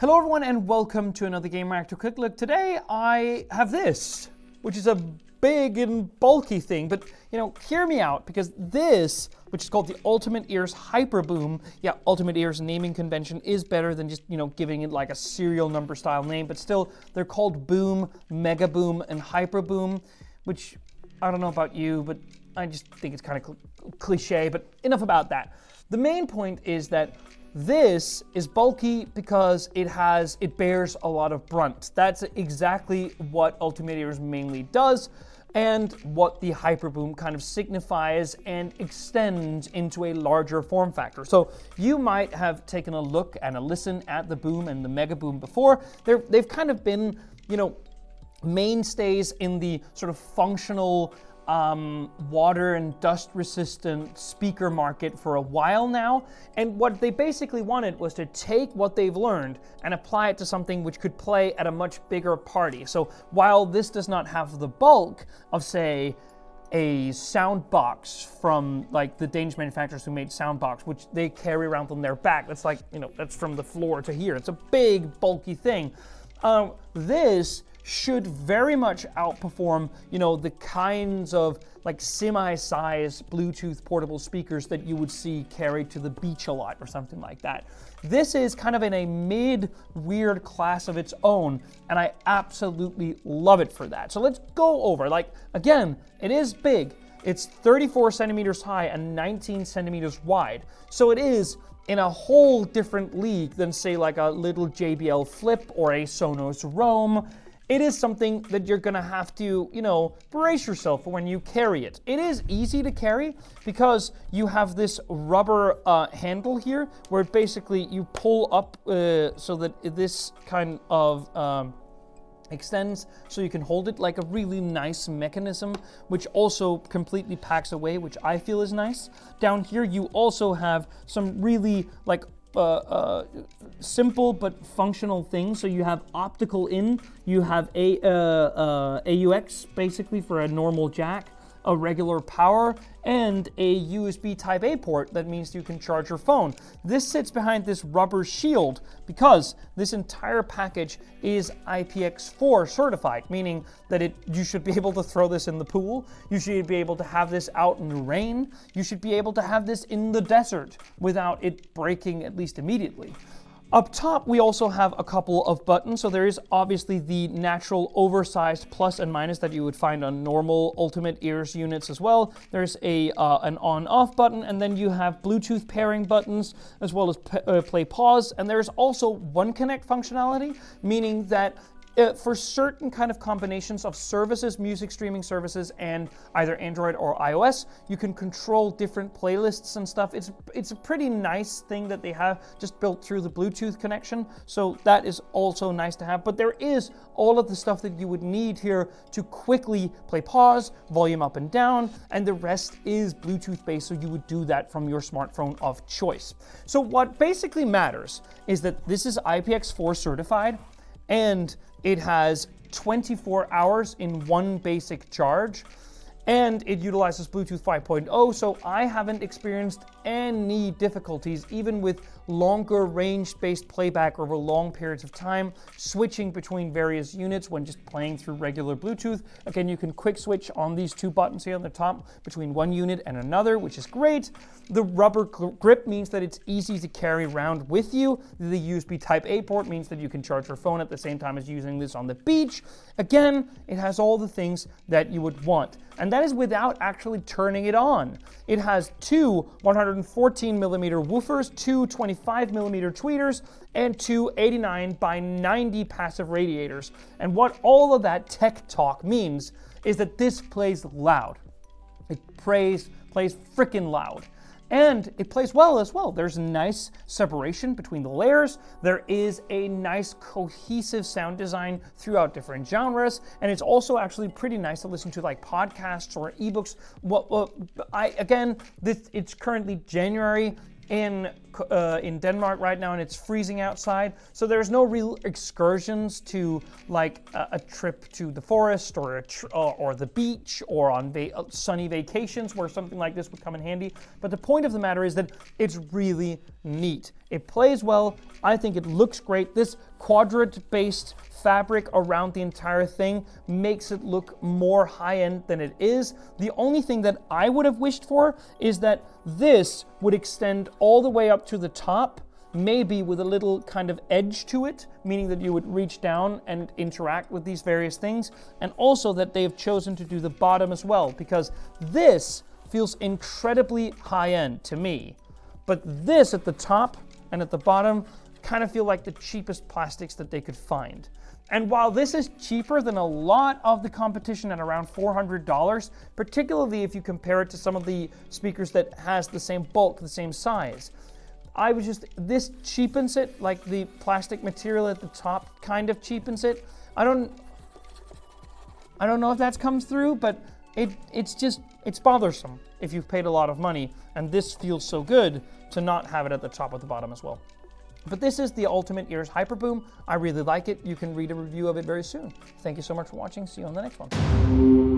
Hello, everyone, and welcome to another Gamereactor Quick Look. Today, I have this, which is a big and bulky thing, but you know, hear me out because this, which is called the Ultimate Ears Hyper Boom, yeah, Ultimate Ears naming convention is better than just you know giving it like a serial number style name, but still, they're called Boom, Mega Boom, and Hyper Boom, which I don't know about you, but I just think it's kind of cl- cliche. But enough about that. The main point is that this is bulky because it has it bears a lot of brunt. That's exactly what Ultimate Ears mainly does and what the Hyperboom kind of signifies and extends into a larger form factor. So you might have taken a look and a listen at the Boom and the Mega Boom before. They're, they've kind of been, you know, mainstays in the sort of functional um, water and dust resistant speaker market for a while now. And what they basically wanted was to take what they've learned and apply it to something which could play at a much bigger party. So while this does not have the bulk of, say, a Soundboks from like the Danish manufacturers who made Soundboks, which they carry around on their back. That's like, you know, that's from the floor to here. It's a big, bulky thing. Um, this should very much outperform, you know, the kinds of like semi-sized Bluetooth portable speakers that you would see carried to the beach a lot or something like that. This is kind of in a mid weird class of its own, and I absolutely love it for that. So let's go over. Like again, it is big. It's 34 centimeters high and 19 centimeters wide. So it is in a whole different league than say like a little JBL Flip or a Sonos Roam it is something that you're gonna have to, you know, brace yourself for when you carry it. It is easy to carry because you have this rubber uh, handle here where basically you pull up uh, so that this kind of um, extends so you can hold it like a really nice mechanism which also completely packs away which i feel is nice down here you also have some really like uh, uh, simple but functional things. So you have optical in, you have a uh, uh AUX basically for a normal jack, a regular power, and a USB Type A port that means you can charge your phone. This sits behind this rubber shield because this entire package is IPX4 certified, meaning that it you should be able to throw this in the pool, you should be able to have this out in the rain, you should be able to have this in the desert without it breaking at least immediately. Up top, we also have a couple of buttons. So there is obviously the natural oversized plus and minus that you would find on normal Ultimate Ears units as well. There's a uh, an on-off button, and then you have Bluetooth pairing buttons as well as uh, play pause. And there's also One Connect functionality, meaning that uh, for certain kind of combinations of services, music streaming services, and either Android or iOS, you can control different playlists and stuff. It's it's a pretty nice thing that they have just built through the Bluetooth connection. So that is also nice to have. But there is all of the stuff that you would need here to quickly play pause, volume up and down, and the rest is Bluetooth based. So you would do that from your smartphone of choice. So what basically matters is that this is IPX4 certified and it has 24 hours in one basic charge and it utilizes Bluetooth 5.0, so I haven't experienced any difficulties, even with longer range based playback over long periods of time, switching between various units when just playing through regular Bluetooth. Again, you can quick switch on these two buttons here on the top between one unit and another, which is great. The rubber grip means that it's easy to carry around with you. The USB Type A port means that you can charge your phone at the same time as using this on the beach. Again, it has all the things that you would want. And that is without actually turning it on. It has two 114 millimeter woofers, two 25 millimeter tweeters, and two 89 by 90 passive radiators. And what all of that tech talk means is that this plays loud. It plays, plays freaking loud. And it plays well as well. There's a nice separation between the layers. There is a nice cohesive sound design throughout different genres. And it's also actually pretty nice to listen to like podcasts or ebooks. Well, well I, again, this, it's currently January in uh, in Denmark right now, and it's freezing outside. So there's no real excursions to like a, trip to the forest or tr- uh, or the beach or on va- uh, sunny vacations where something like this would come in handy. But the point of the matter is that it's really neat. It plays well. I think it looks great. This quadrant-based fabric around the entire thing makes it look more high end than it is. The only thing that I would have wished for is that this would extend all the way up to the top, maybe with a little kind of edge to it, meaning that you would reach down and interact with these various things, and also that they've chosen to do the bottom as well, because this feels incredibly high end to me. But this at the top and at the bottom kind of feel like the cheapest plastics that they could find. And while this is cheaper than a lot of the competition at around $400, particularly if you compare it to some of the speakers that has the same bulk, the same size, I was just, this cheapens it, like the plastic material at the top kind of cheapens it. I don't, I don't know if that comes through, but it, it's just, it's bothersome if you've paid a lot of money, and this feels so good to not have it at the top or the bottom as well. But this is the Ultimate Ears Hyperboom. I really like it. You can read a review of it very soon. Thank you so much for watching. See you on the next one.